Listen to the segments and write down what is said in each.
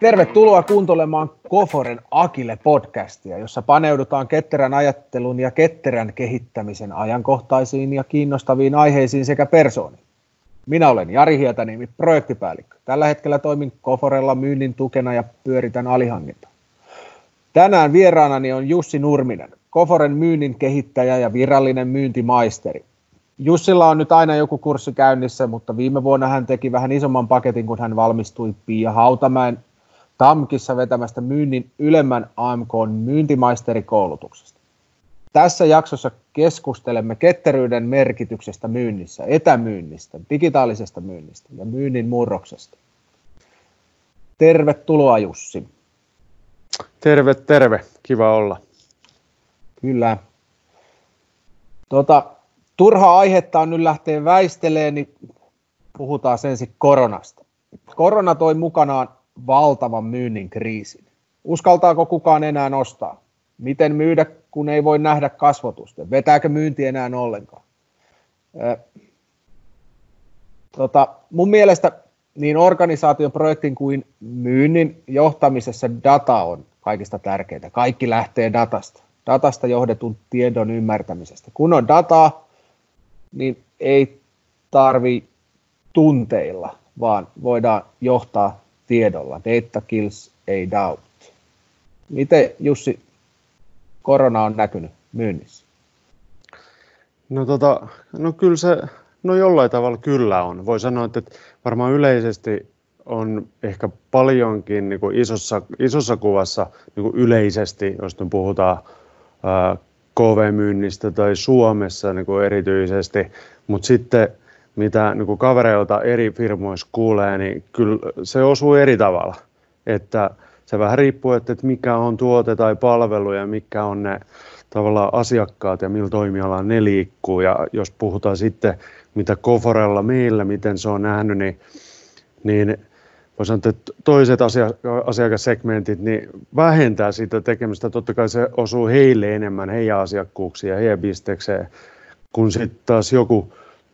Tervetuloa kuuntolemaan Koforen Akille-podcastia, jossa paneudutaan ketterän ajattelun ja ketterän kehittämisen ajankohtaisiin ja kiinnostaviin aiheisiin sekä persooniin. Minä olen Jari Hietaniemi, projektipäällikkö. Tällä hetkellä toimin Koforella myynnin tukena ja pyöritän alihankintaa. Tänään vieraanani on Jussi Nurminen, Koforen myynnin kehittäjä ja virallinen myyntimaisteri. Jussilla on nyt aina joku kurssi käynnissä, mutta viime vuonna hän teki vähän isomman paketin, kun hän valmistui Pia Hautamäen TAMKissa vetämästä myynnin ylemmän AMK myyntimaisterikoulutuksesta. Tässä jaksossa keskustelemme ketteryyden merkityksestä myynnissä, etämyynnistä, digitaalisesta myynnistä ja myynnin murroksesta. Tervetuloa Jussi. Terve, terve. Kiva olla. Kyllä. Tota, turha aihetta on nyt lähteä väisteleen, niin puhutaan ensin koronasta. Korona toi mukanaan valtavan myynnin kriisin. Uskaltaako kukaan enää ostaa? Miten myydä, kun ei voi nähdä kasvotusta? Vetääkö myynti enää ollenkaan? tota, mun mielestä niin organisaation, projektin kuin myynnin johtamisessa data on kaikista tärkeintä. Kaikki lähtee datasta. Datasta johdetun tiedon ymmärtämisestä. Kun on dataa, niin ei tarvi tunteilla, vaan voidaan johtaa tiedolla. Data kills a doubt. Miten Jussi korona on näkynyt myynnissä? No, tota, no kyllä se, no jollain tavalla kyllä on. Voi sanoa, että varmaan yleisesti on ehkä paljonkin niin kuin isossa, isossa kuvassa niin kuin yleisesti, jos nyt puhutaan ää, KV-myynnistä tai Suomessa niin kuin erityisesti, mutta sitten mitä niin kuin kavereilta eri firmoissa kuulee, niin kyllä se osuu eri tavalla. Että se vähän riippuu, että mikä on tuote tai palvelu ja mikä on ne tavallaan asiakkaat ja millä toimialalla ne liikkuu. Ja jos puhutaan sitten, mitä Koforella meillä, miten se on nähnyt, niin, niin voisi sanoa, että toiset asia, asiakassegmentit niin vähentää sitä tekemistä. Totta kai se osuu heille enemmän, heidän asiakkuuksiin ja heidän bistekseen, kun sitten taas joku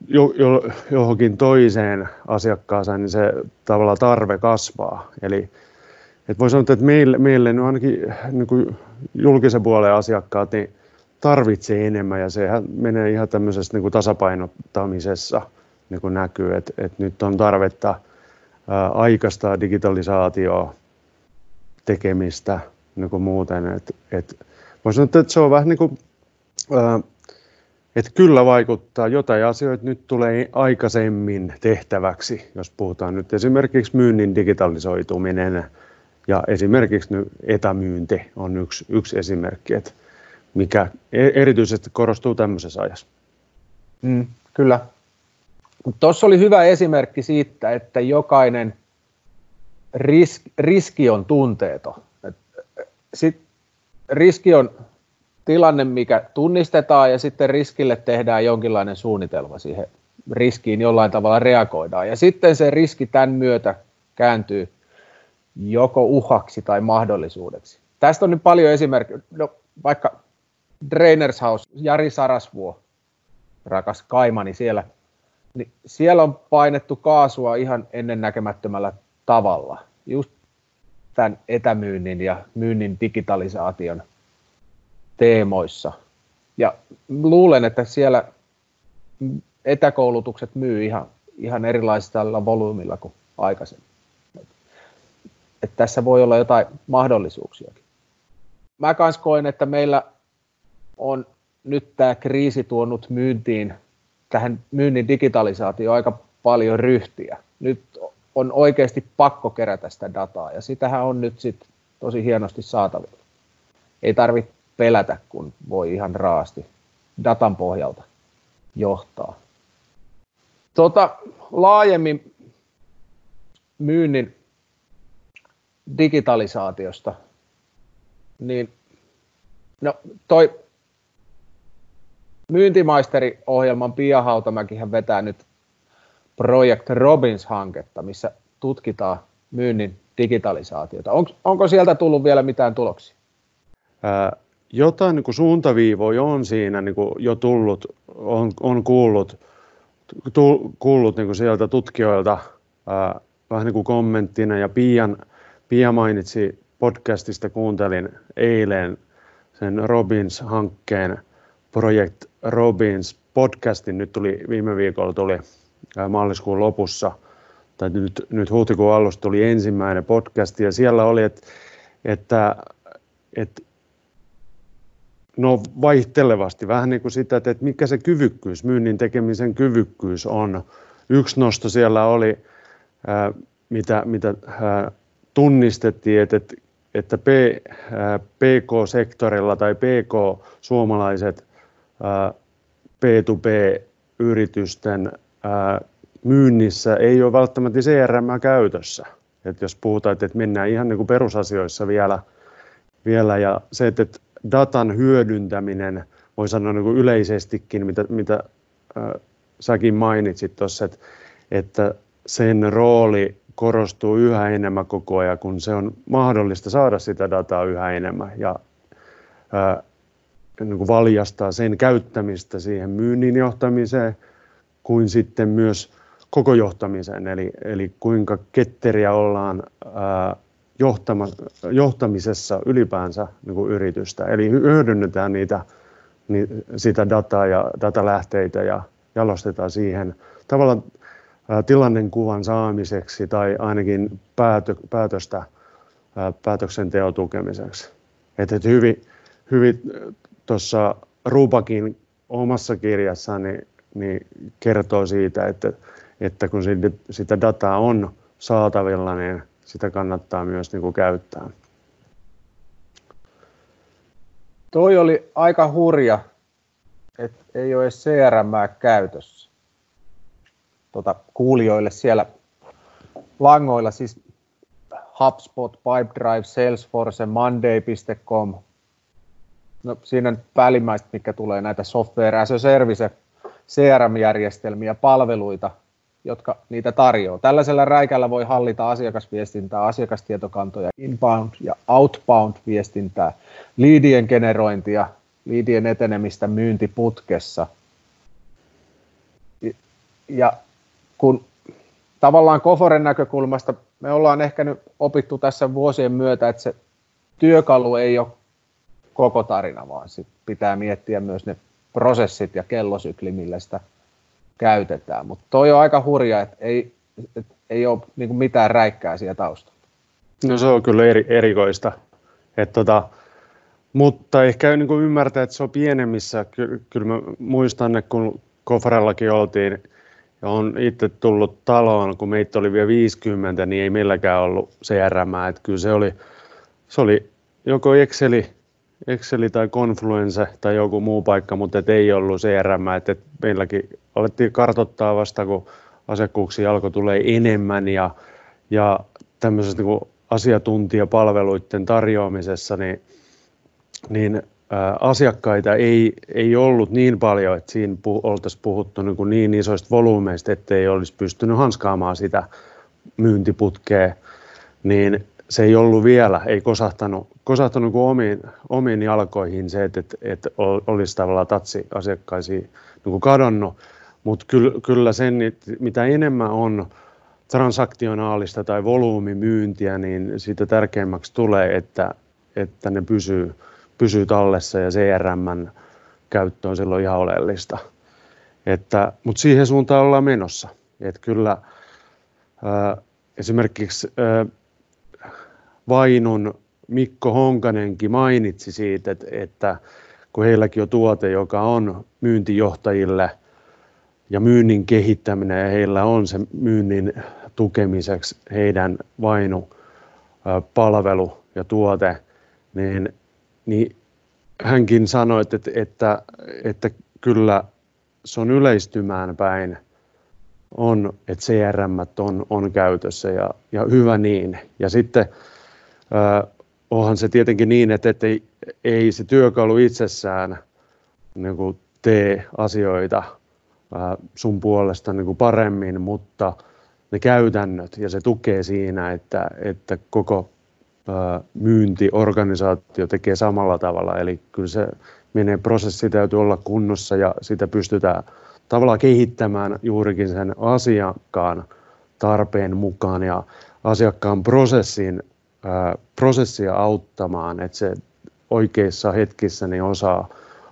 jo, jo, johonkin toiseen asiakkaaseen, niin se tavallaan tarve kasvaa. Eli et voi sanoa, että meille, meille no ainakin niin kuin julkisen puolen asiakkaat niin tarvitsee enemmän ja sehän menee ihan tämmöisessä niin kuin tasapainottamisessa niin kuin näkyy, että, että nyt on tarvetta ää, aikaista digitalisaatioa tekemistä niin kuin muuten. Et, et, voi sanoa, että se on vähän niin kuin, ää, että kyllä vaikuttaa, jotain asioita nyt tulee aikaisemmin tehtäväksi, jos puhutaan nyt esimerkiksi myynnin digitalisoituminen ja esimerkiksi nyt etämyynti on yksi, yksi esimerkki, että mikä e-, erityisesti korostuu tämmöisessä ajassa. Mm, kyllä. Tuossa oli hyvä esimerkki siitä, että jokainen risk, riski on tunteeton. Sitten riski on tilanne, mikä tunnistetaan ja sitten riskille tehdään jonkinlainen suunnitelma siihen riskiin, jollain tavalla reagoidaan. Ja sitten se riski tämän myötä kääntyy joko uhaksi tai mahdollisuudeksi. Tästä on nyt paljon esimerkkejä. No, vaikka Drainers House, Jari Sarasvuo, rakas kaimani siellä, niin siellä on painettu kaasua ihan ennennäkemättömällä tavalla. Just tämän etämyynnin ja myynnin digitalisaation teemoissa. Ja luulen, että siellä etäkoulutukset myy ihan, ihan erilaisella volyymilla kuin aikaisemmin. Että tässä voi olla jotain mahdollisuuksiakin. Mä kans koen, että meillä on nyt tämä kriisi tuonut myyntiin, tähän myynnin digitalisaatioon aika paljon ryhtiä. Nyt on oikeasti pakko kerätä sitä dataa ja sitähän on nyt sit tosi hienosti saatavilla. Ei tarvitse pelätä, kun voi ihan raasti datan pohjalta johtaa. Tota, laajemmin myynnin digitalisaatiosta, niin no toi myyntimaisteri-ohjelman Pia Hautamäkihän vetää nyt Project Robins-hanketta, missä tutkitaan myynnin digitalisaatiota. Onko, onko sieltä tullut vielä mitään tuloksia? Ää, jotain niin suuntaviivoja on siinä niin kuin jo tullut, on, on kuullut kuullut niin kuin sieltä tutkijoilta ää, vähän niin kuin kommenttina ja Pian, Pia mainitsi podcastista, kuuntelin eilen sen Robins-hankkeen Project Robins podcastin, nyt tuli viime viikolla tuli maaliskuun lopussa, tai nyt, nyt huhtikuun alusta tuli ensimmäinen podcast, ja siellä oli, että, että, että no vaihtelevasti. Vähän niin kuin sitä, että mikä se kyvykkyys, myynnin tekemisen kyvykkyys on. Yksi nosto siellä oli, mitä, mitä tunnistettiin, että, että PK-sektorilla tai PK-suomalaiset P2P-yritysten myynnissä ei ole välttämättä CRM käytössä. Et jos puhutaan, että mennään ihan niin kuin perusasioissa vielä, vielä ja se, että datan hyödyntäminen, voi sanoa niin kuin yleisestikin, mitä, mitä äh, säkin mainitsit tuossa, että, että sen rooli korostuu yhä enemmän koko ajan, kun se on mahdollista saada sitä dataa yhä enemmän ja ää, niin kuin valjastaa sen käyttämistä siihen myynnin johtamiseen kuin sitten myös koko johtamiseen, eli, eli kuinka ketteriä ollaan ää, johtama, johtamisessa ylipäänsä niin kuin yritystä. Eli hyödynnetään niitä, ni, sitä dataa ja datalähteitä ja jalostetaan siihen tavallaan tilannekuvan saamiseksi tai ainakin päätö, päätöstä päätöksenteon tukemiseksi. Että et hyvin, hyvin tuossa Rubakin omassa kirjassaan niin, niin kertoo siitä, että, että kun sitä dataa on saatavilla, niin sitä kannattaa myös niin kuin käyttää. Toi oli aika hurja, että ei ole edes CRM käytössä tuota, kuulijoille siellä langoilla, siis HubSpot, Pipedrive, Salesforce, Monday.com, no siinä päällimmäistä, mikä tulee näitä software as a service, CRM-järjestelmiä, palveluita, jotka niitä tarjoaa. Tällaisella räikällä voi hallita asiakasviestintää, asiakastietokantoja, inbound ja outbound viestintää, liidien generointia, liidien etenemistä myyntiputkessa. Ja kun tavallaan Koforen näkökulmasta me ollaan ehkä nyt opittu tässä vuosien myötä, että se työkalu ei ole koko tarina, vaan sit pitää miettiä myös ne prosessit ja kellosykli, millä sitä käytetään. Mutta toi on aika hurja, että ei, et, ei ole niin mitään räikkää siellä taustalla. No se on kyllä eri, erikoista. Et tota, mutta ehkä niin kuin ymmärtää, että se on pienemmissä. Ky- kyllä mä muistan, kun Kofarellakin oltiin, ja on itse tullut taloon, kun meitä oli vielä 50, niin ei meilläkään ollut CRM. Että kyllä se oli, se oli joko Exceli, Exceli tai Confluence tai joku muu paikka, mutta et ei ollut CRM. Että et meilläkin alettiin kartottaa vasta, kun asiakkuuksia alkoi tulee enemmän ja, ja tämmöisessä niin asiantuntijapalveluiden tarjoamisessa, niin, niin asiakkaita ei, ei ollut niin paljon, että siinä puh, oltaisiin puhuttu niin, niin isoista volyymeista, ettei olisi pystynyt hanskaamaan sitä myyntiputkea, niin se ei ollut vielä, ei kosahtanut, kosahtanut kuin omiin, omiin jalkoihin se, että, että, että olisi tavallaan tatsi asiakkaisiin niin kuin kadonnut, mutta kyllä, kyllä sen, että mitä enemmän on transaktionaalista tai volyymimyyntiä, niin siitä tärkeämmäksi tulee, että, että ne pysyy pysyy tallessa ja CRM käyttö on silloin ihan oleellista. Että, mutta siihen suuntaan ollaan menossa. Että kyllä esimerkiksi Vainun Mikko Honkanenkin mainitsi siitä, että, että kun heilläkin on tuote, joka on myyntijohtajille ja myynnin kehittäminen ja heillä on se myynnin tukemiseksi heidän Vainu palvelu ja tuote, niin niin hänkin sanoi, että, että, että kyllä se on yleistymään päin, on, että CRM on, on käytössä ja, ja hyvä niin. Ja sitten onhan se tietenkin niin, että, että ei, ei se työkalu itsessään niin kuin tee asioita äh, sun puolesta niin kuin paremmin, mutta ne käytännöt ja se tukee siinä, että, että koko myyntiorganisaatio tekee samalla tavalla. Eli kyllä se menee prosessi täytyy olla kunnossa ja sitä pystytään tavallaan kehittämään juurikin sen asiakkaan tarpeen mukaan ja asiakkaan prosessin, prosessia auttamaan, että se oikeissa hetkissä niin osaa,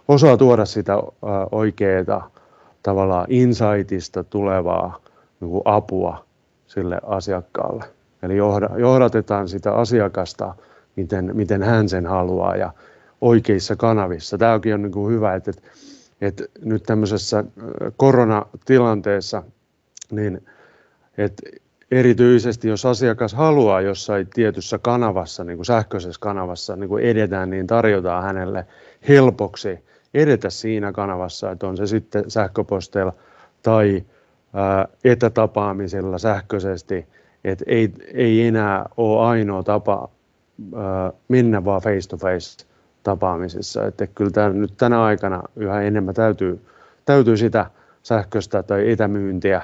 osaa tuoda sitä oikeaa tavallaan insightista tulevaa niin apua sille asiakkaalle. Eli johdatetaan sitä asiakasta, miten, miten hän sen haluaa ja oikeissa kanavissa. Tämäkin on niin kuin hyvä, että, että, että nyt tämmöisessä koronatilanteessa, niin että erityisesti jos asiakas haluaa jossain tietyssä kanavassa, niin kuin sähköisessä kanavassa niin kuin edetään, niin tarjotaan hänelle helpoksi edetä siinä kanavassa, että on se sitten sähköposteilla tai etätapaamisella sähköisesti, että ei, ei enää ole ainoa tapa mennä vaan face to face tapaamisissa. Että kyllä tämä, nyt tänä aikana yhä enemmän täytyy, täytyy sitä sähköistä tai etämyyntiä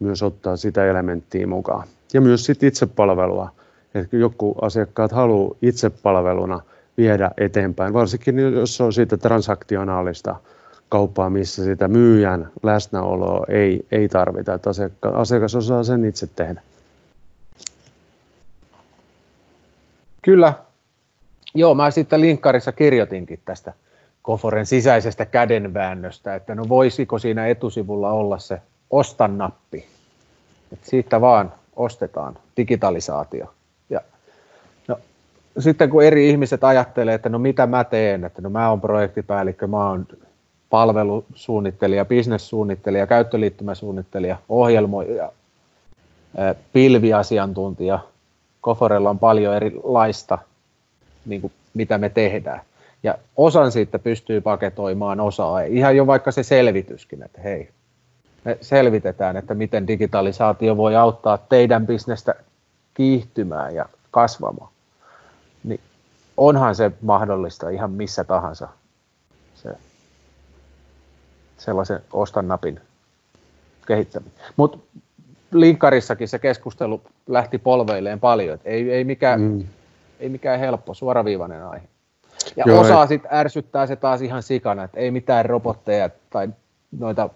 myös ottaa sitä elementtiä mukaan. Ja myös sitten itsepalvelua. Että joku asiakkaat haluaa itsepalveluna viedä eteenpäin, varsinkin jos on siitä transaktionaalista kauppaa, missä sitä myyjän läsnäoloa ei, ei tarvita, että asiakka, asiakas osaa sen itse tehdä. Kyllä. Joo, mä sitten linkkarissa kirjoitinkin tästä Koforen sisäisestä kädenväännöstä, että no voisiko siinä etusivulla olla se ostan nappi. Että siitä vaan ostetaan digitalisaatio. Ja, no, sitten kun eri ihmiset ajattelee, että no mitä mä teen, että no mä oon projektipäällikkö, mä oon palvelusuunnittelija, bisnessuunnittelija, käyttöliittymäsuunnittelija, ohjelmoija, pilviasiantuntija. Koforella on paljon erilaista, niin kuin mitä me tehdään. Ja osan siitä pystyy paketoimaan osaa, ihan jo vaikka se selvityskin, että hei, me selvitetään, että miten digitalisaatio voi auttaa teidän bisnestä kiihtymään ja kasvamaan. Niin onhan se mahdollista ihan missä tahansa se sellaisen ostan napin kehittäminen. Mutta linkkarissakin se keskustelu lähti polveilleen paljon. Ei, ei, mikään, mm. ei mikään helppo, suoraviivainen aihe. Ja Joo, osaa sitten ärsyttää se taas ihan sikana, että ei mitään robotteja tai noita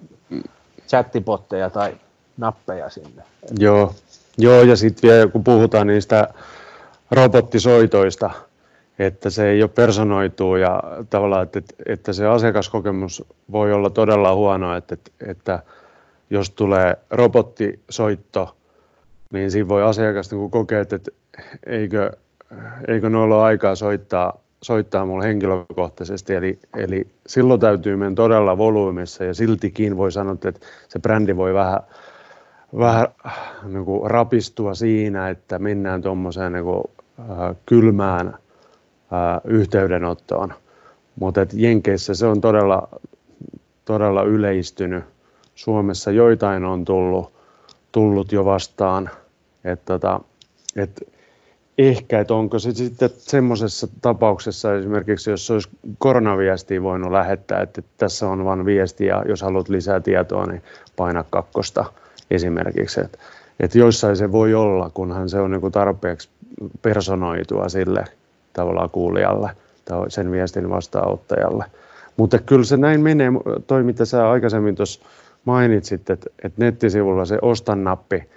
chattibotteja tai nappeja sinne. Joo, Joo ja sitten vielä kun puhutaan niistä robottisoitoista, että se ei ole personoituu ja tavallaan, että, että se asiakaskokemus voi olla todella huono, että, että jos tulee robottisoitto, niin siinä voi asiakas niin kokea, että eikö, eikö noilla ole aikaa soittaa, soittaa mulle henkilökohtaisesti. Eli, eli silloin täytyy mennä todella volyymissa ja siltikin voi sanoa, että se brändi voi vähän, vähän niin kuin rapistua siinä, että mennään tuommoiseen niin kuin, äh, kylmään yhteydenottoon. Mutta Jenkeissä se on todella, todella yleistynyt. Suomessa joitain on tullut, tullut jo vastaan. Et tota, ehkä, että onko se sitten semmoisessa tapauksessa esimerkiksi, jos olisi koronaviestiä voinut lähettää, että tässä on vain viesti ja jos haluat lisää tietoa, niin paina kakkosta esimerkiksi. Että et joissain se voi olla, kunhan se on niinku tarpeeksi personoitua sille tavallaan kuulijalle tai sen viestin vastaanottajalle. Mutta kyllä se näin menee, toi mitä sä aikaisemmin tuossa mainitsit, että, että nettisivulla se ostan nappi,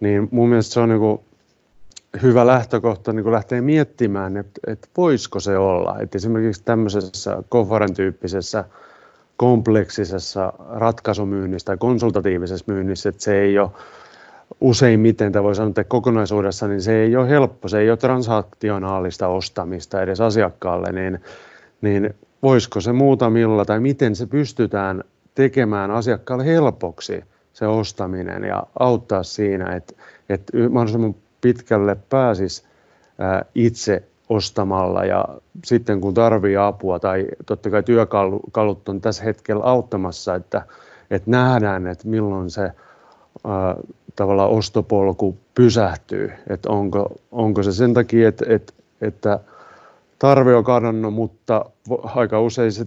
niin mun mielestä se on niin hyvä lähtökohta niin lähteä miettimään, että, että voisiko se olla. Että esimerkiksi tämmöisessä Koforen tyyppisessä kompleksisessa ratkaisumyynnissä tai konsultatiivisessa myynnissä, että se ei ole useimmiten, tai voi sanoa, että kokonaisuudessa, niin se ei ole helppo, se ei ole transaktionaalista ostamista edes asiakkaalle, niin, niin voisiko se muutamilla, tai miten se pystytään tekemään asiakkaalle helpoksi se ostaminen ja auttaa siinä, että, että mahdollisimman pitkälle pääsisi itse ostamalla ja sitten kun tarvii apua tai totta kai työkalut on tässä hetkellä auttamassa, että, että nähdään, että milloin se tavallaan ostopolku pysähtyy. Että onko, onko se sen takia, että, että, että tarve on kadonnut, mutta aika usein se,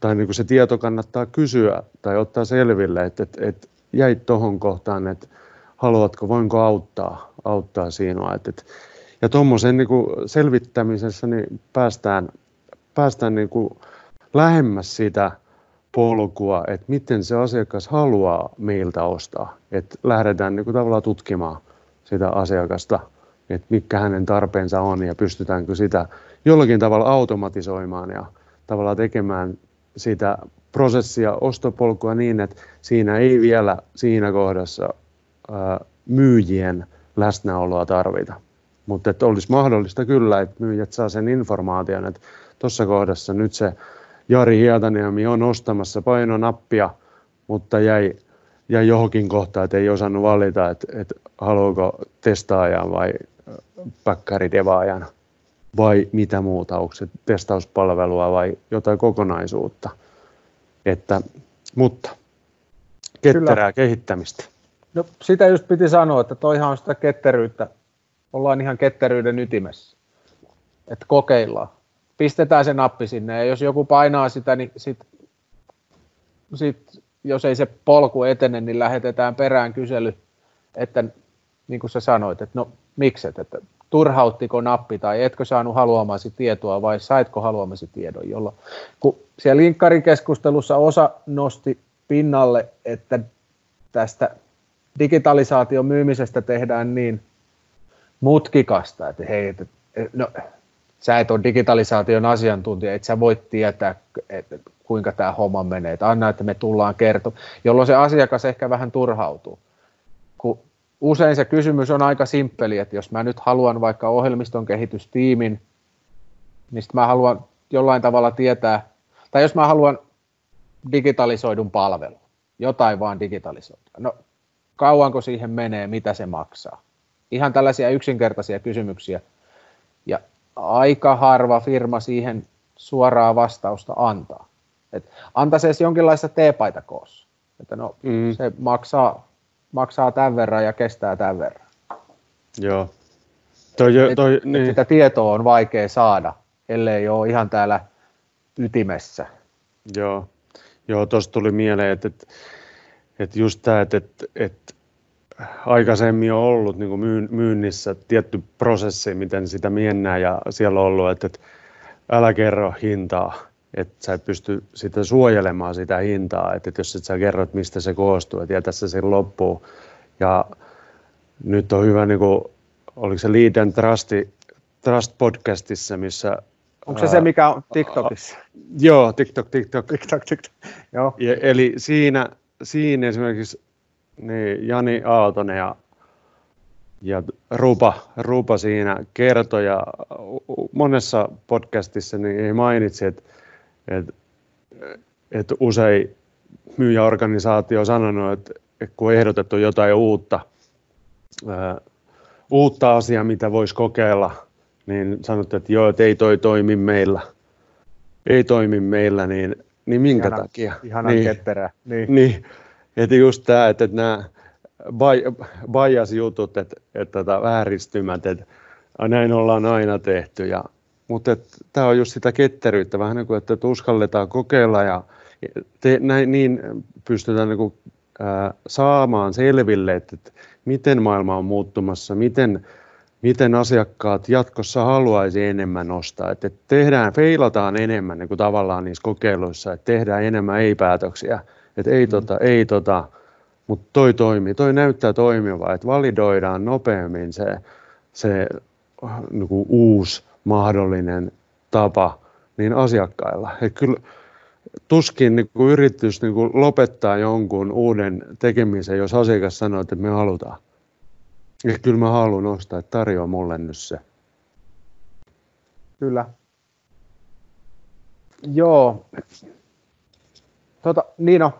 tai niin kuin se tieto kannattaa kysyä tai ottaa selville, että, että, että jäit tuohon kohtaan, että haluatko, voinko auttaa, auttaa sinua. Että, että, ja tuommoisen niin selvittämisessä niin päästään, päästään niin kuin lähemmäs sitä polkua, että miten se asiakas haluaa meiltä ostaa. Että lähdetään niin kuin tavallaan tutkimaan sitä asiakasta, että mikä hänen tarpeensa on ja pystytäänkö sitä jollakin tavalla automatisoimaan ja tavallaan tekemään sitä prosessia, ostopolkua niin, että siinä ei vielä siinä kohdassa ää, myyjien läsnäoloa tarvita. Mutta että olisi mahdollista kyllä, että myyjät saa sen informaation, että tuossa kohdassa nyt se Jari Hietaniemi on ostamassa painonappia, mutta jäi, jäi johonkin kohtaan, että ei osannut valita, että, että haluaako testaajan vai päkkäridevaajan vai mitä muuta, onko se testauspalvelua vai jotain kokonaisuutta. Että, mutta ketterää Kyllä. kehittämistä. No sitä just piti sanoa, että toihan on sitä ketteryyttä. Ollaan ihan ketteryyden ytimessä. Että kokeillaan. Pistetään se nappi sinne ja jos joku painaa sitä, niin sit, sit, jos ei se polku etene, niin lähetetään perään kysely, että niin kuin sä sanoit, että no mikset, että turhauttiko nappi tai etkö saanut haluamasi tietoa vai saitko haluamasi tiedon, jolloin kun siellä linkkarikeskustelussa osa nosti pinnalle, että tästä digitalisaation myymisestä tehdään niin mutkikasta, että hei, että, no, sä et ole digitalisaation asiantuntija, et sä voit tietää, että kuinka tämä homma menee, että anna, että me tullaan kertomaan, jolloin se asiakas ehkä vähän turhautuu. Kun usein se kysymys on aika simppeli, että jos mä nyt haluan vaikka ohjelmiston kehitystiimin, niin sitten mä haluan jollain tavalla tietää, tai jos mä haluan digitalisoidun palvelun, jotain vaan digitalisoida. No kauanko siihen menee, mitä se maksaa? Ihan tällaisia yksinkertaisia kysymyksiä. Ja aika harva firma siihen suoraa vastausta antaa. Et antaisi edes jonkinlaista teepaita koossa. Että no, mm. se maksaa, maksaa tämän verran ja kestää tämän verran. Joo. Toi, et, toi, et, niin. Sitä tietoa on vaikea saada, ellei ole ihan täällä ytimessä. Joo, Joo tuossa tuli mieleen, että, että, että just tämä, että, että, että aikaisemmin on ollut niin kuin myynnissä tietty prosessi, miten sitä miennää ja siellä on ollut, että, että älä kerro hintaa, että sä et pysty sitä suojelemaan sitä hintaa, että, että jos et sä kerrot, mistä se koostuu, että jätä se sen loppuun. Ja nyt on hyvä, niin kuin, oliko se Lead and Trust, Trust podcastissa, missä Onko se se, mikä on TikTokissa? Joo, TikTok, TikTok. TikTok, TikTok. Joo. Ja, eli siinä, siinä esimerkiksi niin Jani Aaltonen ja, ja Rupa, Rupa siinä kertoi ja monessa podcastissa niin mainitsi, että, että, että usein myyjäorganisaatio on sanonut, että kun on ehdotettu jotain uutta, ää, uutta asiaa, mitä voisi kokeilla, niin sanottu, että joo, että ei toi toimi meillä. Ei toimi meillä, niin, niin minkä ihana, takia? Ihana niin, ketterä. Niin. niin että just tämä, että, että nämä bias-jutut, että, että että vääristymät, että näin ollaan aina tehty. Ja, mutta tämä on just sitä ketteryyttä, vähän niin kuin, että, että uskalletaan kokeilla ja te, näin, niin pystytään niin kuin, ää, saamaan selville, että, että miten maailma on muuttumassa, miten, miten asiakkaat jatkossa haluaisi enemmän ostaa. Että, että tehdään, feilataan enemmän niin kuin tavallaan niissä kokeiluissa, että tehdään enemmän ei-päätöksiä että ei mm. tota, ei tota, mutta toi toimii, toi näyttää toimivaa, että validoidaan nopeammin se, se niin kuin uusi mahdollinen tapa niin asiakkailla. Et kyllä tuskin niin kuin yritys niin kuin lopettaa jonkun uuden tekemisen, jos asiakas sanoo, että me halutaan. Ja kyllä mä haluan ostaa, että tarjoa mulle nyt se. Kyllä. Joo. Tota, Niino,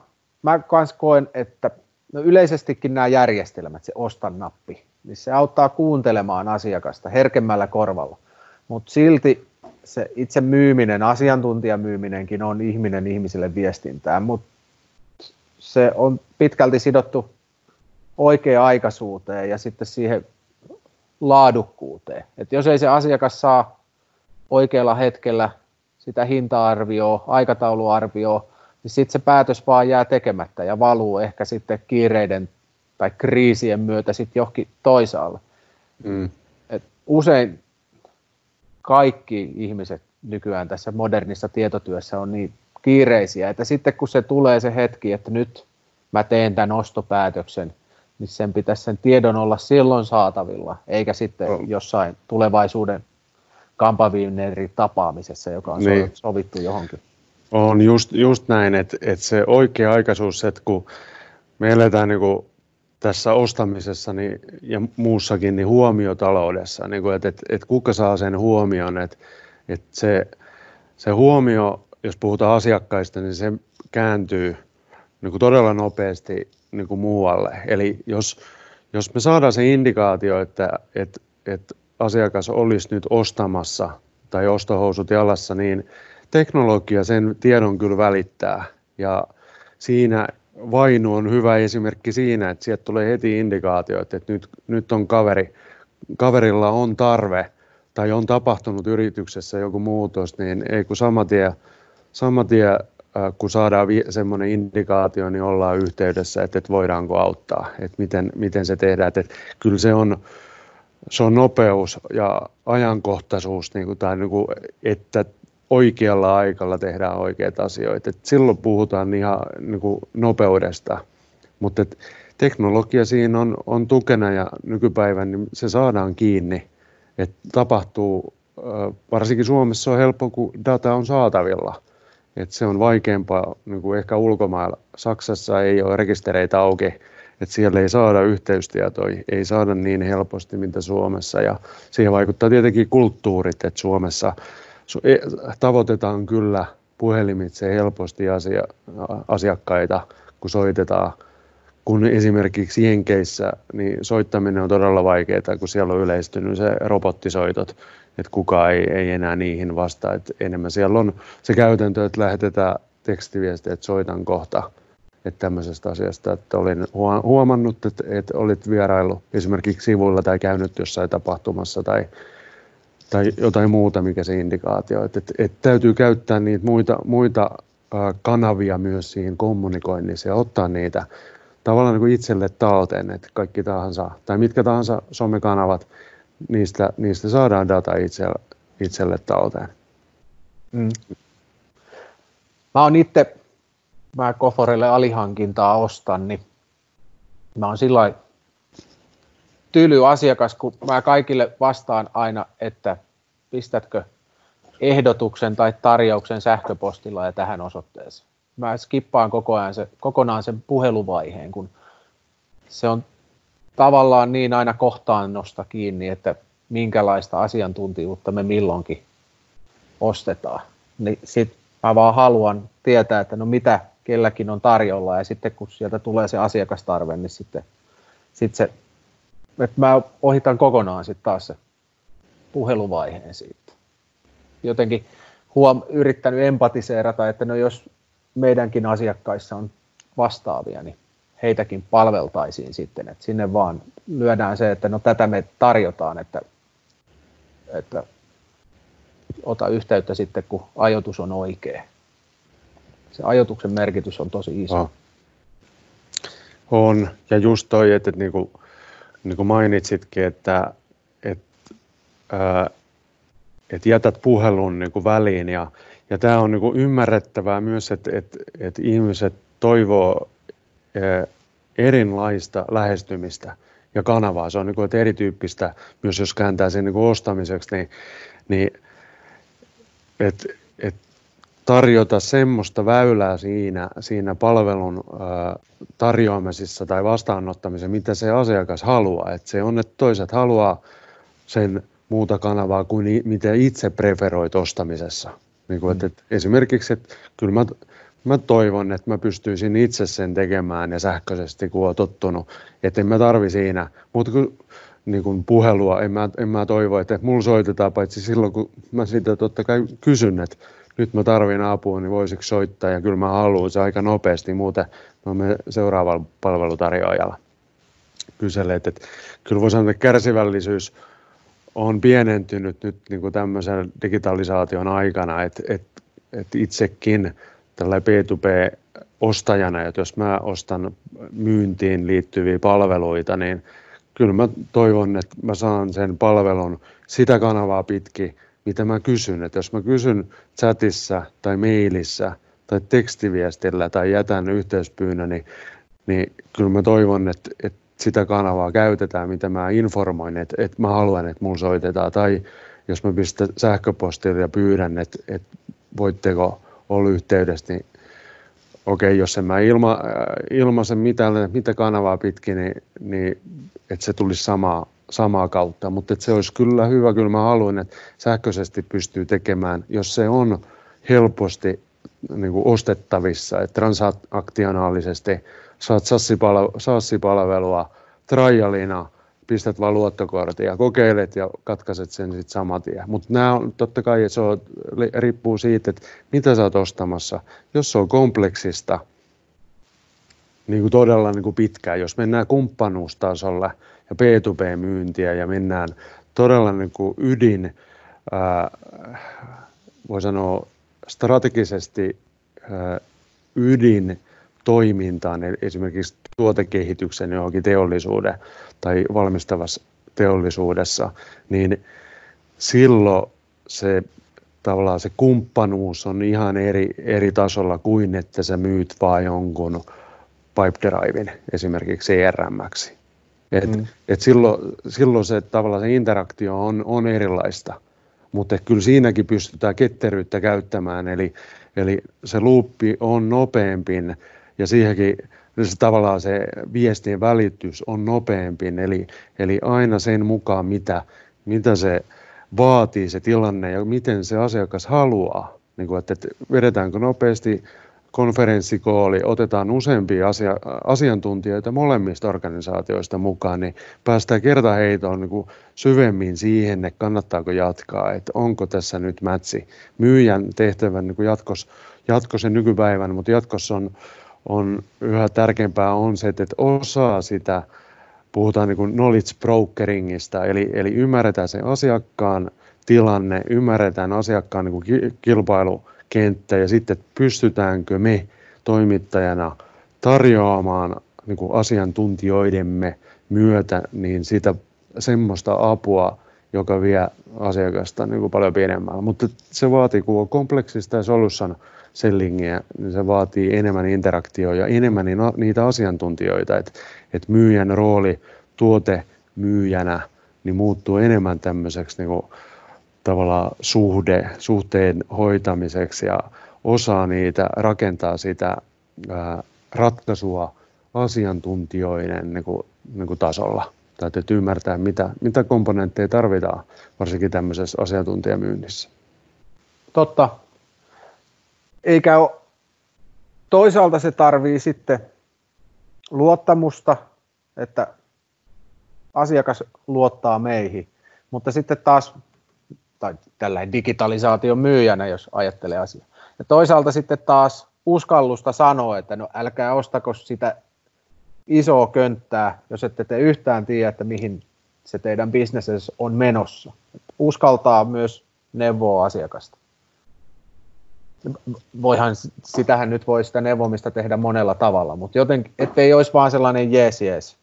mä kans koen, että no yleisestikin nämä järjestelmät, se ostan nappi, niin se auttaa kuuntelemaan asiakasta herkemmällä korvalla. Mutta silti se itse myyminen, asiantuntijamyyminenkin on ihminen ihmisille viestintään, mutta se on pitkälti sidottu oikea-aikaisuuteen ja sitten siihen laadukkuuteen. Et jos ei se asiakas saa oikealla hetkellä sitä hinta-arvioa, aikatauluarvioa, niin sitten se päätös vaan jää tekemättä ja valuu ehkä sitten kiireiden tai kriisien myötä sitten johonkin toisaalle. Mm. Et usein kaikki ihmiset nykyään tässä modernissa tietotyössä on niin kiireisiä, että sitten kun se tulee se hetki, että nyt mä teen tämän ostopäätöksen, niin sen pitäisi sen tiedon olla silloin saatavilla, eikä sitten oh. jossain tulevaisuuden kampaviineri tapaamisessa, joka on niin. sovittu johonkin. On just, just näin, että, että se oikea aikaisuus, että kun me eletään niin kuin tässä ostamisessa niin, ja muussakin niin huomiotaloudessa, niin kuin, että, että, että kuka saa sen huomion, että, että se, se huomio, jos puhutaan asiakkaista, niin se kääntyy niin kuin todella nopeasti niin kuin muualle. Eli jos, jos me saadaan se indikaatio, että, että, että asiakas olisi nyt ostamassa tai ostohousut jalassa, niin teknologia sen tiedon kyllä välittää. Ja siinä Vainu on hyvä esimerkki siinä, että sieltä tulee heti indikaatio, että nyt, nyt on kaveri, kaverilla on tarve tai on tapahtunut yrityksessä joku muutos, niin ei kun sama tie, sama tie äh, kun saadaan semmoinen indikaatio, niin ollaan yhteydessä, että, että voidaanko auttaa, että miten, miten se tehdään. Että, että kyllä se on, se on nopeus ja ajankohtaisuus, niin kuin, tai niin kuin, että oikealla aikalla tehdään oikeita asioita. Et silloin puhutaan ihan niin kuin nopeudesta, mutta et teknologia siinä on, on tukena ja nykypäivän niin se saadaan kiinni. Et tapahtuu, varsinkin Suomessa on helppo, kun data on saatavilla. Et se on vaikeampaa niin kuin ehkä ulkomailla. Saksassa ei ole rekistereitä auki, että siellä ei saada yhteystietoja, ei saada niin helposti mitä Suomessa. Ja siihen vaikuttaa tietenkin kulttuurit, että Suomessa E, tavoitetaan kyllä puhelimitse helposti asia, asiakkaita, kun soitetaan. Kun esimerkiksi Jenkeissä, niin soittaminen on todella vaikeaa, kun siellä on yleistynyt se robottisoitot, että kukaan ei, ei enää niihin vastaa. Että enemmän siellä on se käytäntö, että lähetetään tekstiviesti, että soitan kohta että tämmöisestä asiasta, että olin huomannut, että, että olit vierailu esimerkiksi sivuilla tai käynyt jossain tapahtumassa tai tai jotain muuta, mikä se indikaatio. Että, että, että täytyy käyttää niitä muita, muita kanavia myös siihen kommunikoinnissa ja ottaa niitä tavallaan niin kuin itselle talteen, että kaikki tahansa, tai mitkä tahansa somekanavat, niistä, niistä saadaan data itselle, itselle talteen. Mm. Mä oon itse, mä Koforille alihankintaa ostan, niin mä oon sillä tyly asiakas, kun mä kaikille vastaan aina, että pistätkö ehdotuksen tai tarjouksen sähköpostilla ja tähän osoitteeseen. Mä skippaan koko ajan se, kokonaan sen puheluvaiheen, kun se on tavallaan niin aina kohtaannosta kiinni, että minkälaista asiantuntijuutta me milloinkin ostetaan. Niin sit mä vaan haluan tietää, että no mitä kelläkin on tarjolla ja sitten kun sieltä tulee se asiakastarve, niin sitten, sitten se että mä ohitan kokonaan sitten taas se puheluvaiheen siitä. Jotenkin huom, yrittänyt empatiseerata, että no jos meidänkin asiakkaissa on vastaavia, niin heitäkin palveltaisiin sitten, että sinne vaan lyödään se, että no tätä me tarjotaan, että, että ota yhteyttä sitten, kun ajoitus on oikea. Se ajoituksen merkitys on tosi iso. On, ja just toi, että, että niinku, niin kuin mainitsitkin, että, että, että jätät puhelun niin kuin väliin ja, ja tämä on niin kuin ymmärrettävää myös, että, että, että ihmiset toivoo erilaista lähestymistä ja kanavaa. Se on niin kuin, että erityyppistä, myös jos kääntää sen niin kuin ostamiseksi, niin, niin että, että tarjota semmoista väylää siinä, siinä palvelun tarjoamisessa tai vastaanottamisessa, mitä se asiakas haluaa. Että se on, että toiset haluaa sen muuta kanavaa kuin mitä itse preferoit ostamisessa. Niin kuin, että, että esimerkiksi, että kyllä mä, mä toivon, että mä pystyisin itse sen tekemään ja sähköisesti, kun olen tottunut, että en mä tarvi siinä, mutta kun niin kuin puhelua, en mä, en mä toivo, että mulla soitetaan paitsi silloin, kun mä sitä totta kai kysyn, että nyt mä tarvin apua, niin voisiko soittaa? Ja kyllä mä haluan se aika nopeasti, muuten mä menen seuraavalla palvelutarjoajalla. Kyselee, että, että kyllä voi sanoa, että kärsivällisyys on pienentynyt nyt niin kuin tämmöisen digitalisaation aikana, että, että, että itsekin tällä B2B-ostajana, että jos mä ostan myyntiin liittyviä palveluita, niin kyllä mä toivon, että mä saan sen palvelun sitä kanavaa pitkin, mitä mä kysyn. Että jos mä kysyn chatissa tai mailissa tai tekstiviestillä tai jätän yhteyspyynnön, niin, niin kyllä mä toivon, että, että sitä kanavaa käytetään, mitä mä informoin, että, että mä haluan, että mulla soitetaan. Tai jos mä pistän sähköpostilla ja pyydän, että, että voitteko olla yhteydessä, niin okei, okay, jos en mä ilma, ilmaisen mitään, mitä kanavaa pitkin, niin, niin että se tulisi samaa, samaa kautta. Mutta se olisi kyllä hyvä, kyllä mä haluan, että sähköisesti pystyy tekemään, jos se on helposti niin kuin ostettavissa, että transaktionaalisesti saat sassipalvelua trialina, pistät vaan luottokortin ja kokeilet ja katkaiset sen sitten saman tien. Mutta nämä on totta kai, se on, riippuu siitä, että mitä sä oot ostamassa. Jos se on kompleksista, niin kuin todella niin kuin pitkään, jos mennään kumppanuustasolla ja B2B-myyntiä ja mennään todella niin kuin ydin, ää, voi sanoa strategisesti ää, ydin toimintaan, esimerkiksi tuotekehityksen johonkin teollisuuden tai valmistavassa teollisuudessa, niin silloin se tavallaan se kumppanuus on ihan eri, eri tasolla kuin että sä myyt vaan jonkun pipe drivein esimerkiksi CRM-ksi. Et, mm. et silloin, silloin se tavallaan se interaktio on, on erilaista, mutta kyllä siinäkin pystytään ketteryyttä käyttämään, eli, eli se luuppi on nopeampi ja siihenkin se tavallaan se viestien välitys on nopeampi, eli, eli aina sen mukaan, mitä, mitä se vaatii se tilanne ja miten se asiakas haluaa. Niin kuin, että, että vedetäänkö nopeasti konferenssikooli, otetaan useampia asia, asiantuntijoita molemmista organisaatioista mukaan, niin päästään kertaheitoon niin kuin syvemmin siihen, että kannattaako jatkaa, että onko tässä nyt mätsi. Myyjän tehtävän niin jatkossa, jatkossa nykypäivän, mutta jatkossa on on yhä tärkeämpää on se, että osaa sitä, puhutaan niin kuin knowledge brokeringista, eli, eli ymmärretään se asiakkaan tilanne, ymmärretään asiakkaan niin kuin kilpailukenttä ja sitten pystytäänkö me toimittajana tarjoamaan niin kuin asiantuntijoidemme myötä niin sitä semmoista apua, joka vie asiakasta niin kuin paljon pienemmällä. Mutta se vaatii, kompleksista ja solution sellingiä, niin se vaatii enemmän interaktioa ja enemmän niitä asiantuntijoita, että, että myyjän rooli tuote myyjänä niin muuttuu enemmän tämmöiseksi niin tavallaan suhde, suhteen hoitamiseksi ja osaa niitä rakentaa sitä ää, ratkaisua asiantuntijoiden niin kuin, niin kuin tasolla. Täytyy ymmärtää, mitä, mitä komponentteja tarvitaan, varsinkin tämmöisessä asiantuntijamyynnissä. Totta, eikä ole, toisaalta se tarvii sitten luottamusta, että asiakas luottaa meihin, mutta sitten taas, tai tällainen digitalisaation myyjänä, jos ajattelee asiaa. Ja toisaalta sitten taas uskallusta sanoa, että no älkää ostako sitä isoa könttää, jos ette te yhtään tiedä, että mihin se teidän bisnes on menossa. Uskaltaa myös neuvoa asiakasta voihan, sitähän nyt voi sitä neuvomista tehdä monella tavalla, mutta jotenkin, ettei olisi vaan sellainen jees jees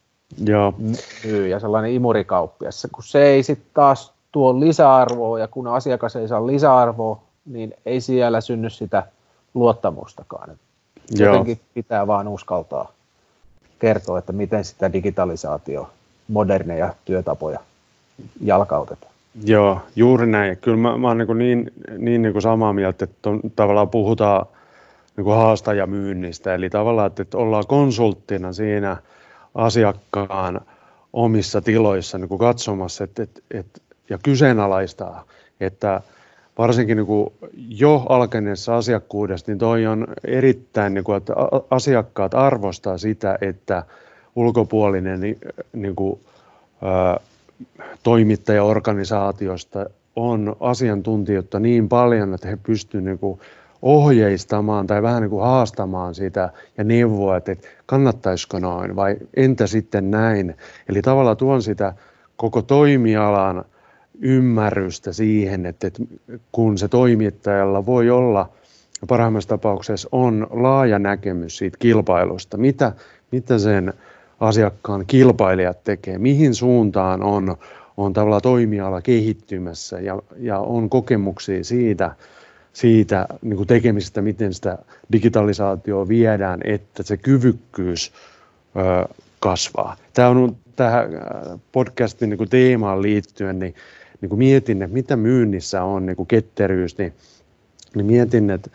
Joo. ja sellainen imurikauppias, kun se ei sitten taas tuo lisäarvoa ja kun asiakas ei saa lisäarvoa, niin ei siellä synny sitä luottamustakaan. Joo. Jotenkin pitää vaan uskaltaa kertoa, että miten sitä digitalisaatio, moderneja työtapoja jalkautetaan. Joo, juuri näin. Kyllä mä, mä oon niin, niin, niin, niin kuin samaa mieltä, että on, tavallaan puhutaan niin kuin haastajamyynnistä, eli tavallaan, että, että ollaan konsulttina siinä asiakkaan omissa tiloissa niin kuin katsomassa että, että, että, ja kyseenalaistaa, että varsinkin niin kuin jo alkeneessa asiakkuudessa, niin toi on erittäin, niin kuin, että asiakkaat arvostaa sitä, että ulkopuolinen niin, niin kuin, toimittajaorganisaatiosta on asiantuntijoita niin paljon, että he pystyvät niin kuin ohjeistamaan tai vähän niin kuin haastamaan sitä ja neuvoa, että kannattaisiko noin vai entä sitten näin. Eli tavallaan tuon sitä koko toimialan ymmärrystä siihen, että, että kun se toimittajalla voi olla, parhaimmassa tapauksessa on laaja näkemys siitä kilpailusta, mitä, mitä sen asiakkaan kilpailijat tekee, mihin suuntaan on, on tavallaan toimiala kehittymässä ja, ja on kokemuksia siitä, siitä niin kuin tekemisestä, miten sitä digitalisaatioa viedään, että se kyvykkyys ö, kasvaa. Tämä on tähän podcastin niin kuin teemaan liittyen, niin, niin kuin mietin, että mitä myynnissä on niin kuin ketteryys, niin, niin mietin, että,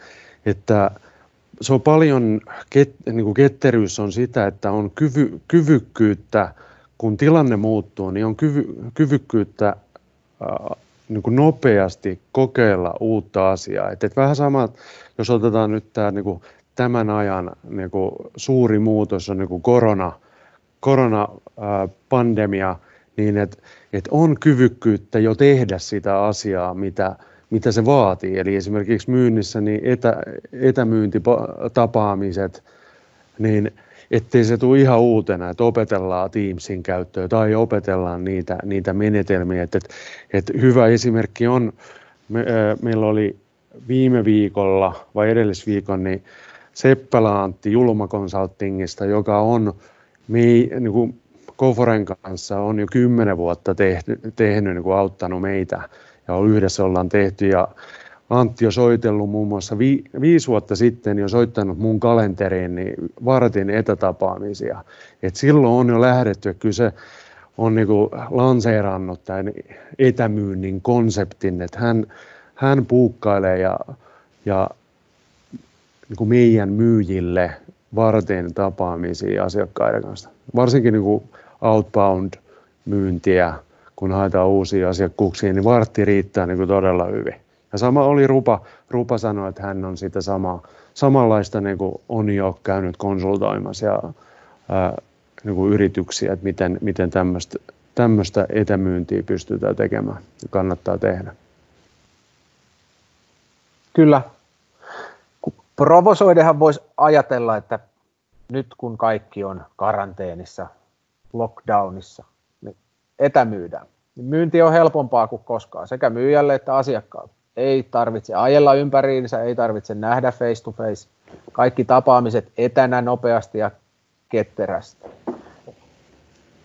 että se on paljon, ket, niin kuin ketteryys on sitä, että on kyvy, kyvykkyyttä, kun tilanne muuttuu, niin on kyvy, kyvykkyyttä äh, niin kuin nopeasti kokeilla uutta asiaa. Et, et vähän sama, jos otetaan nyt tämä niin kuin tämän ajan niin kuin suuri muutos on niin kuin korona, koronapandemia, niin että et on kyvykkyyttä jo tehdä sitä asiaa, mitä, mitä se vaatii. Eli esimerkiksi myynnissä niin etä, etämyyntitapaamiset, niin ettei se tule ihan uutena, että opetellaan Teamsin käyttöä tai opetellaan niitä, niitä menetelmiä. Että, että, että hyvä esimerkki on, me, meillä oli viime viikolla vai edellisviikon, niin Seppälä Antti Julma Consultingista, joka on me, niin kuin Koforen kanssa on jo kymmenen vuotta tehty, tehnyt, niin kuin auttanut meitä ja yhdessä ollaan tehty ja Antti on soitellut muun muassa vi, viisi vuotta sitten jo soittanut mun kalenteriin niin vartin etätapaamisia. Et silloin on jo lähdetty, että kyllä se on niin kuin lanseerannut tämän etämyynnin konseptin, että hän, hän puukkailee ja, ja niin kuin meidän myyjille varten tapaamisia asiakkaiden kanssa. Varsinkin niin kuin outbound-myyntiä, kun haetaan uusia asiakkuuksia, niin vartti riittää niin kuin todella hyvin. Ja sama oli Rupa. Rupa sanoi, että hän on sitä sama, samanlaista niin kuin on jo käynyt konsultoimassa ja ää, niin kuin yrityksiä, että miten, miten tämmöistä, tämmöistä etämyyntiä pystytään tekemään ja kannattaa tehdä. Kyllä. Provosoidehan voisi ajatella, että nyt kun kaikki on karanteenissa, lockdownissa, etämyydään. Niin myynti on helpompaa kuin koskaan, sekä myyjälle että asiakkaalle ei tarvitse ajella ympäriinsä, ei tarvitse nähdä face to face. Kaikki tapaamiset etänä nopeasti ja ketterästi.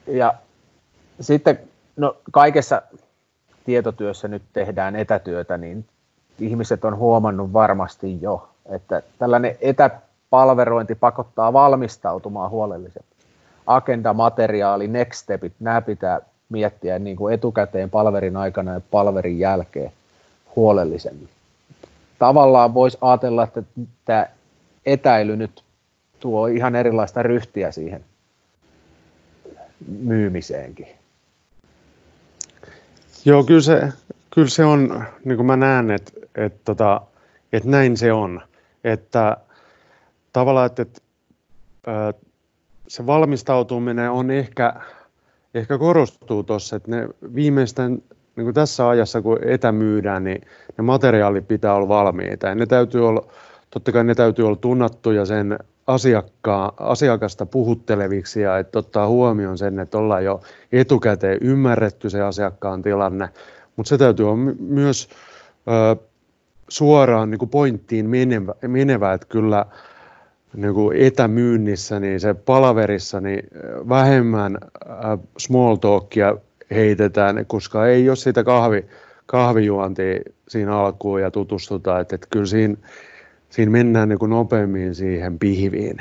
Ja sitten no, kaikessa tietotyössä nyt tehdään etätyötä, niin ihmiset on huomannut varmasti jo, että tällainen etäpalverointi pakottaa valmistautumaan huolellisesti. Agenda, materiaali, next stepit, nämä pitää miettiä niin kuin etukäteen palverin aikana ja palverin jälkeen huolellisemmin. Tavallaan voisi ajatella, että tämä etäily nyt tuo ihan erilaista ryhtiä siihen myymiseenkin. Joo, kyllä se, kyllä se on, niin kuin mä näen, että, että, tota, että näin se on. Että tavallaan, että, että se valmistautuminen on ehkä, ehkä korostuu tuossa, että ne viimeisten niin kuin tässä ajassa, kun etämyydään, niin ne materiaalit pitää olla valmiita. Ja ne täytyy olla, totta kai ne täytyy olla tunnattuja sen asiakkaa, asiakasta puhutteleviksi ja että ottaa huomioon sen, että ollaan jo etukäteen ymmärretty se asiakkaan tilanne, mutta se täytyy olla myös ö, suoraan niin kuin pointtiin menevä, menevä, että kyllä niin kuin etämyynnissä, niin se palaverissa, niin vähemmän small talkia heitetään, koska ei ole sitä kahvi, kahvijuontia siinä alkuun ja tutustutaan, että, että kyllä siinä, siinä mennään niin kuin nopeammin siihen pihviin.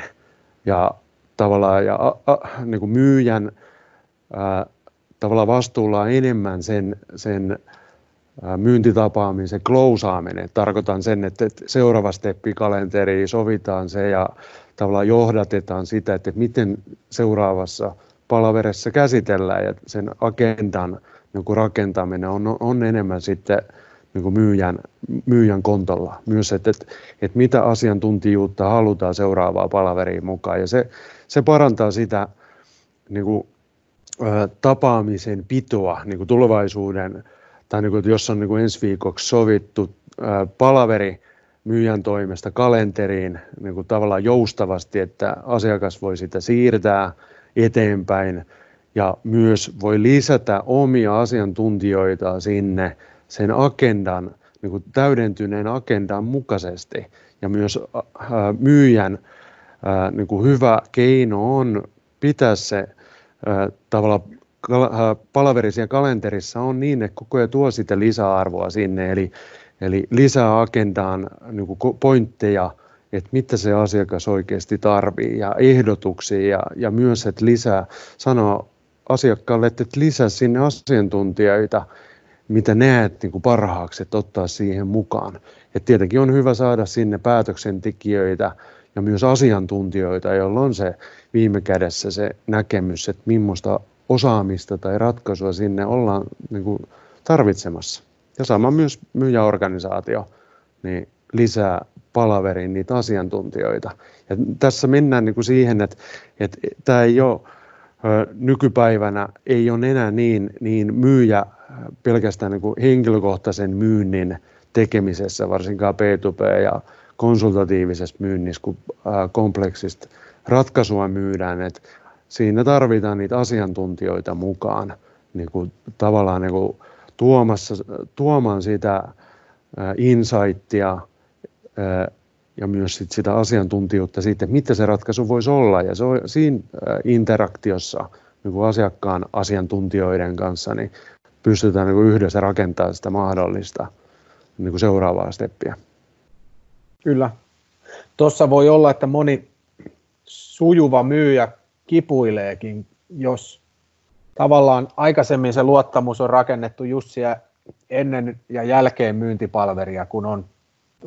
Ja tavallaan ja, a, a, niin kuin myyjän ää, tavallaan vastuulla on enemmän sen, sen myyntitapaamisen klousaaminen. Tarkoitan sen, että seuraava steppi kalenteriin sovitaan se ja tavallaan johdatetaan sitä, että miten seuraavassa palaverissa käsitellään ja sen agendan niin rakentaminen on, on enemmän sitten niin kuin myyjän, myyjän kontolla. Myös, että, että, että mitä asiantuntijuutta halutaan seuraavaa palaveriin mukaan. Ja se, se parantaa sitä niin kuin, tapaamisen pitoa niin kuin tulevaisuuden, tai niin kuin, jos on niin kuin ensi viikoksi sovittu ä, palaveri myyjän toimesta kalenteriin niin kuin tavallaan joustavasti, että asiakas voi sitä siirtää – eteenpäin ja myös voi lisätä omia asiantuntijoita sinne sen agendan, niin kuin täydentyneen agendan mukaisesti. Ja myös äh, myyjän äh, niin kuin hyvä keino on pitää se äh, tavallaan palaverisia kalenterissa on niin, että koko ajan tuo sitä lisäarvoa sinne. Eli, Eli lisää agendaan niin kuin pointteja, että mitä se asiakas oikeasti tarvii ja ehdotuksia ja, ja myös, että lisää, sanoa asiakkaalle, että lisää sinne asiantuntijoita, mitä näet niin kuin parhaaksi, että ottaa siihen mukaan. Et tietenkin on hyvä saada sinne päätöksentekijöitä ja myös asiantuntijoita, joilla on se viime kädessä se näkemys, että millaista osaamista tai ratkaisua sinne ollaan niin kuin tarvitsemassa. Ja sama myös myyjäorganisaatio niin lisää palaveriin niitä asiantuntijoita. Ja tässä mennään niin kuin siihen, että, että tämä ei ole nykypäivänä ei ole enää niin, niin myyjä pelkästään niin kuin henkilökohtaisen myynnin tekemisessä, varsinkaan P2P ja konsultatiivisessa myynnissä, kun kompleksista ratkaisua myydään, että siinä tarvitaan niitä asiantuntijoita mukaan niin kuin tavallaan niin kuin tuomassa, tuomaan sitä insightia ja myös sit sitä asiantuntijuutta siitä, mitä se ratkaisu voisi olla. Ja se on siinä interaktiossa niin kuin asiakkaan asiantuntijoiden kanssa, niin pystytään niin kuin yhdessä rakentamaan sitä mahdollista niin kuin seuraavaa steppiä. Kyllä. Tuossa voi olla, että moni sujuva myyjä kipuileekin, jos tavallaan aikaisemmin se luottamus on rakennettu just siellä ennen ja jälkeen myyntipalveria, kun on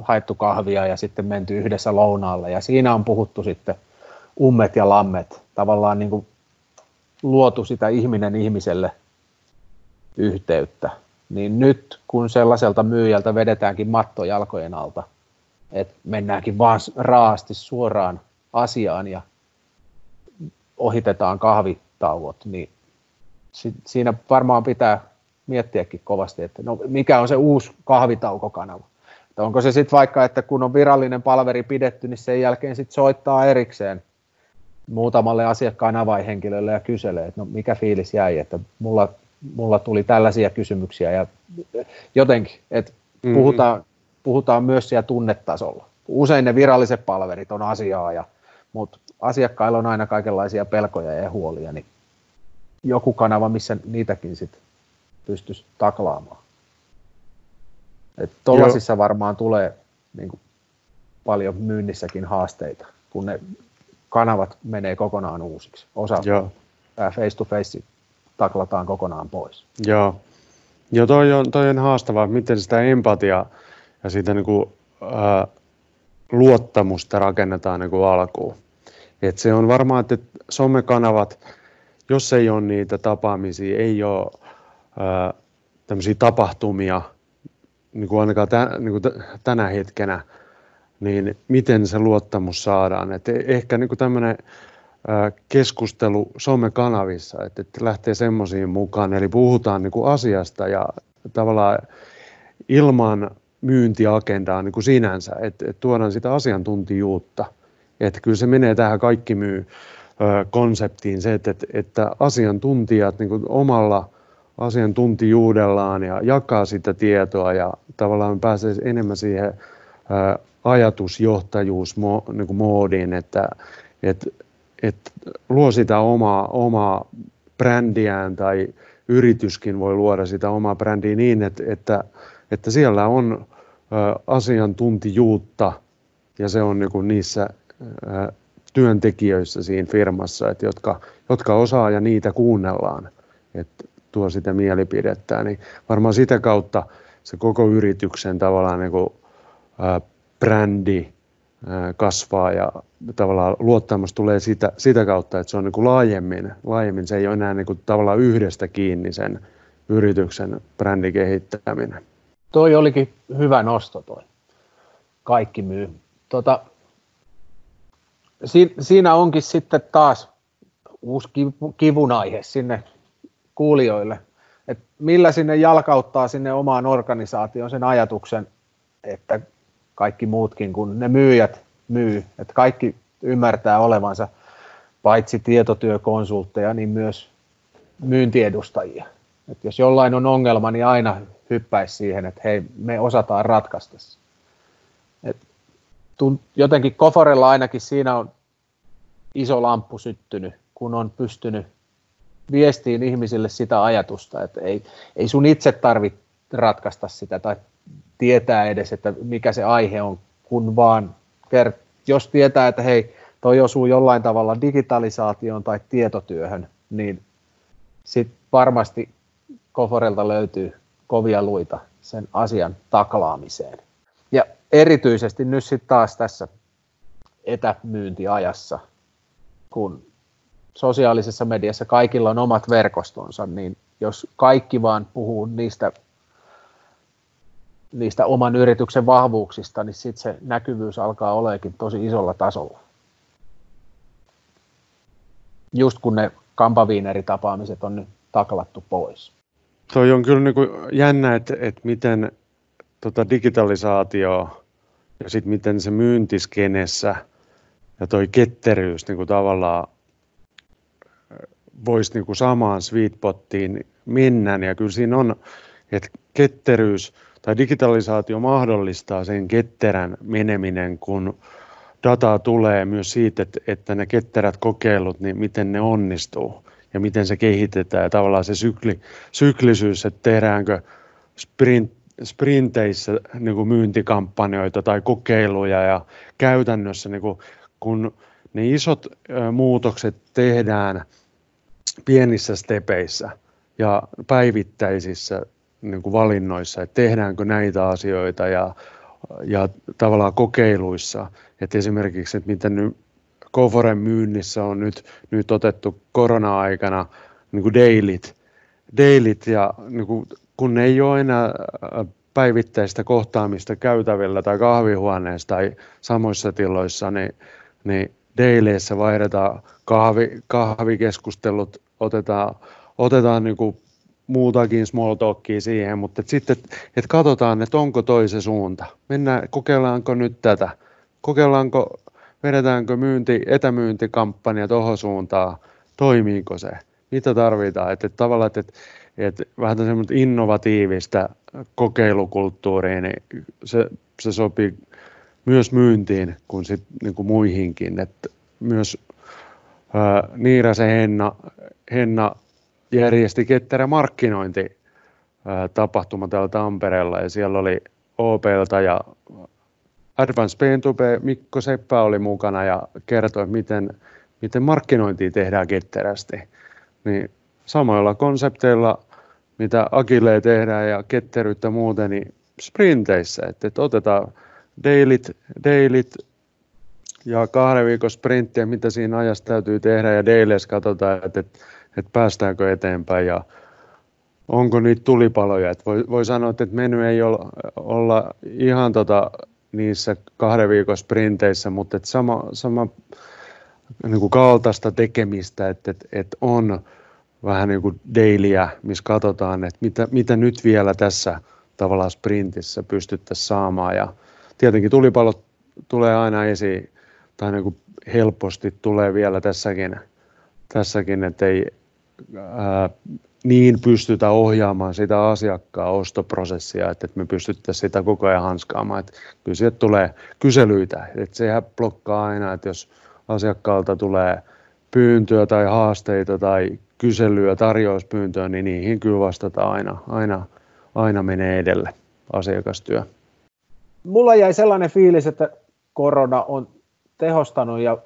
haettu kahvia ja sitten menty yhdessä lounaalle. Ja siinä on puhuttu sitten ummet ja lammet, tavallaan niin kuin luotu sitä ihminen ihmiselle yhteyttä. Niin nyt kun sellaiselta myyjältä vedetäänkin matto jalkojen alta, että mennäänkin vaan raasti suoraan asiaan ja ohitetaan kahvitauot, niin siinä varmaan pitää miettiäkin kovasti, että no, mikä on se uusi kahvitaukokanava. Että onko se sitten vaikka, että kun on virallinen palveri pidetty, niin sen jälkeen sitten soittaa erikseen muutamalle asiakkaan avainhenkilölle ja kyselee, että no mikä fiilis jäi, että mulla, mulla tuli tällaisia kysymyksiä ja jotenkin, että mm-hmm. puhutaan, puhutaan myös siellä tunnetasolla. Usein ne viralliset palverit on asiaa, ja, mutta asiakkailla on aina kaikenlaisia pelkoja ja huolia, niin joku kanava, missä niitäkin sitten pystyisi taklaamaan. Tuollaisissa varmaan tulee niin kuin, paljon myynnissäkin haasteita, kun ne kanavat menee kokonaan uusiksi. Osa Joo. face to face taklataan kokonaan pois. Joo, Joo toi, on, toi on haastavaa, miten sitä empatiaa ja sitä niin kuin, ää, luottamusta rakennetaan niin kuin alkuun. Et se on varmaan, että somekanavat, jos ei ole niitä tapaamisia, ei ole ää, tämmöisiä tapahtumia, niin kuin ainakaan tä, niin kuin tänä hetkenä, niin miten se luottamus saadaan. Et ehkä niin tämmöinen keskustelu somekanavissa, että, että lähtee semmoisiin mukaan, eli puhutaan niin kuin asiasta ja tavallaan ilman myyntiagendaa niin kuin sinänsä, että, että tuodaan sitä asiantuntijuutta. Että kyllä se menee tähän kaikki myy konseptiin se, että, että, asiantuntijat niin omalla asiantuntijuudellaan ja jakaa sitä tietoa ja tavallaan pääsee enemmän siihen ajatusjohtajuusmoodiin, että, että, että luo sitä omaa, omaa brändiään tai yrityskin voi luoda sitä omaa brändiä niin, että, että, että siellä on asiantuntijuutta ja se on niin niissä työntekijöissä siinä firmassa, että jotka, jotka osaa ja niitä kuunnellaan. Että tuo sitä mielipidettä, niin varmaan sitä kautta se koko yrityksen tavallaan niin kuin, ää, brändi ää, kasvaa ja tavallaan luottamus tulee sitä, sitä kautta, että se on niin kuin laajemmin, laajemmin, se ei ole enää niin kuin tavallaan yhdestä kiinni sen yrityksen brändikehittäminen. Toi olikin hyvä nosto toi. Kaikki myy. Tota, si, siinä onkin sitten taas uusi kivun aihe sinne kuulijoille, että millä sinne jalkauttaa sinne omaan organisaatioon sen ajatuksen, että kaikki muutkin kuin ne myyjät myy, että kaikki ymmärtää olevansa paitsi tietotyökonsultteja, niin myös myyntiedustajia. Että jos jollain on ongelma, niin aina hyppäisi siihen, että hei, me osataan ratkaista se. Et jotenkin Koforella ainakin siinä on iso lamppu syttynyt, kun on pystynyt viestiin ihmisille sitä ajatusta, että ei, ei sun itse tarvitse ratkaista sitä tai tietää edes, että mikä se aihe on, kun vaan kert- jos tietää, että hei, toi osuu jollain tavalla digitalisaatioon tai tietotyöhön, niin sitten varmasti Koforelta löytyy kovia luita sen asian taklaamiseen. Ja erityisesti nyt sitten taas tässä etämyyntiajassa, kun sosiaalisessa mediassa kaikilla on omat verkostonsa, niin jos kaikki vaan puhuu niistä, niistä oman yrityksen vahvuuksista, niin sitten se näkyvyys alkaa oleekin tosi isolla tasolla. Just kun ne kampaviineritapaamiset on nyt taklattu pois. Toi on kyllä niin kuin jännä, että, että miten tota digitalisaatio ja sitten miten se myyntiskenessä ja toi ketteryys niin kuin tavallaan voisi niin kuin samaan sweetpottiin mennä. Ja kyllä siinä on, että ketteryys tai digitalisaatio mahdollistaa sen ketterän meneminen, kun dataa tulee myös siitä, että, että ne ketterät kokeilut, niin miten ne onnistuu ja miten se kehitetään ja tavallaan se sykli, syklisyys, että tehdäänkö sprint, sprinteissä niin kuin myyntikampanjoita tai kokeiluja ja käytännössä niin kuin, kun ne isot muutokset tehdään pienissä stepeissä ja päivittäisissä niin kuin valinnoissa, että tehdäänkö näitä asioita ja, ja tavallaan kokeiluissa, että esimerkiksi, että miten nyt Koforen myynnissä on nyt, nyt otettu korona-aikana niin kuin dailit, dailit ja niin kuin, kun ei ole enää päivittäistä kohtaamista käytävillä tai kahvihuoneessa tai samoissa tiloissa, niin, niin daileissä vaihdetaan kahvi, kahvikeskustelut, otetaan, otetaan niin kuin muutakin small talkia siihen, mutta et sitten, et katsotaan, että onko toisen suunta. Mennään, kokeillaanko nyt tätä, kokeillaanko vedetäänkö myynti, etämyyntikampanja tuohon suuntaan, toimiiko se, mitä tarvitaan, että, että tavallaan, että, että vähän semmoista innovatiivista kokeilukulttuuria, niin se, se sopii myös myyntiin kuin, sit, niin kuin muihinkin, että myös ää, Niirasen Henna, Henna järjesti ketterä markkinointi tapahtuma täällä Tampereella ja siellä oli OPlta ja Advance P2P Mikko Seppä oli mukana ja kertoi, miten, miten markkinointia tehdään ketterästi. Niin samoilla konsepteilla, mitä Agile tehdään ja ketteryyttä muuten, niin sprinteissä, että, että otetaan dailit, dailit ja kahden viikon sprinttiä, mitä siinä ajassa täytyy tehdä ja daileissa katsotaan, että, että, että päästäänkö eteenpäin ja onko niitä tulipaloja. Että voi, voi sanoa, että meny ei olla, olla ihan tota niissä kahden viikon sprinteissä, mutta et sama, sama niin kuin kaltaista tekemistä, että et, et on vähän niin kuin dailyä, missä katsotaan, että mitä, mitä nyt vielä tässä tavallaan sprintissä pystyttäisiin saamaan. Ja tietenkin tulipalot tulee aina esiin, tai niin kuin helposti tulee vielä tässäkin, tässäkin että ei ää, niin pystytä ohjaamaan sitä asiakkaan ostoprosessia, että me pystyttäisiin sitä koko ajan hanskaamaan. Että kyllä sieltä tulee kyselyitä, että sehän blokkaa aina, että jos asiakkaalta tulee pyyntöä tai haasteita tai kyselyä, tarjouspyyntöä, niin niihin kyllä vastataan aina, aina, aina menee edelle asiakastyö. Mulla jäi sellainen fiilis, että korona on tehostanut ja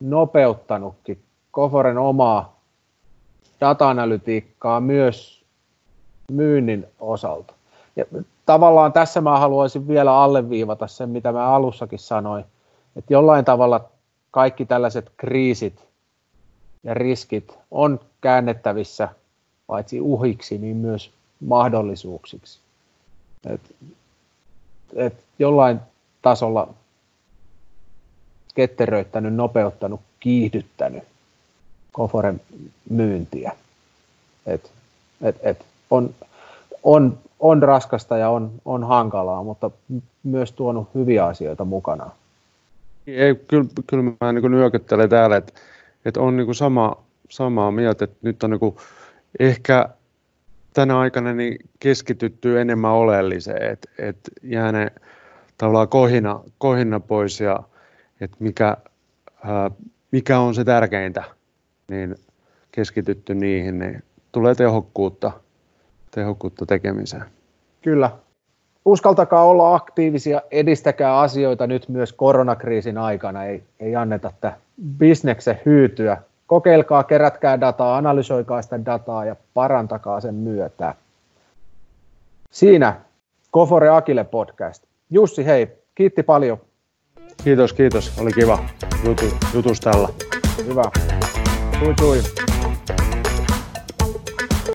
nopeuttanutkin Koforen omaa data-analytiikkaa myös myynnin osalta. Ja tavallaan tässä mä haluaisin vielä alleviivata sen, mitä mä alussakin sanoin, että jollain tavalla kaikki tällaiset kriisit ja riskit on käännettävissä paitsi uhiksi, niin myös mahdollisuuksiksi. Et, et jollain tasolla ketteröittänyt, nopeuttanut, kiihdyttänyt Koforen myyntiä. Et, et, et on, on, on raskasta ja on, on hankalaa, mutta myös tuonut hyviä asioita mukana. Ei, kyllä, kyllä mä niin nyökyttelen täällä, että, että on niin sama, samaa mieltä, että nyt on niin ehkä tänä aikana niin keskitytty enemmän oleelliseen, että, että jää ne tavallaan kohina, kohina pois ja että mikä, ää, mikä on se tärkeintä niin keskitytty niihin, niin tulee tehokkuutta, tehokkuutta tekemiseen. Kyllä. uskaltakaa olla aktiivisia, edistäkää asioita nyt myös koronakriisin aikana, ei, ei anneta tätä bisneksen hyytyä. Kokeilkaa, kerätkää dataa, analysoikaa sitä dataa ja parantakaa sen myötä. Siinä Kofore Akille podcast. Jussi, hei, kiitti paljon. Kiitos, kiitos. Oli kiva jutu, jutustella. Hyvä. Tui, tui.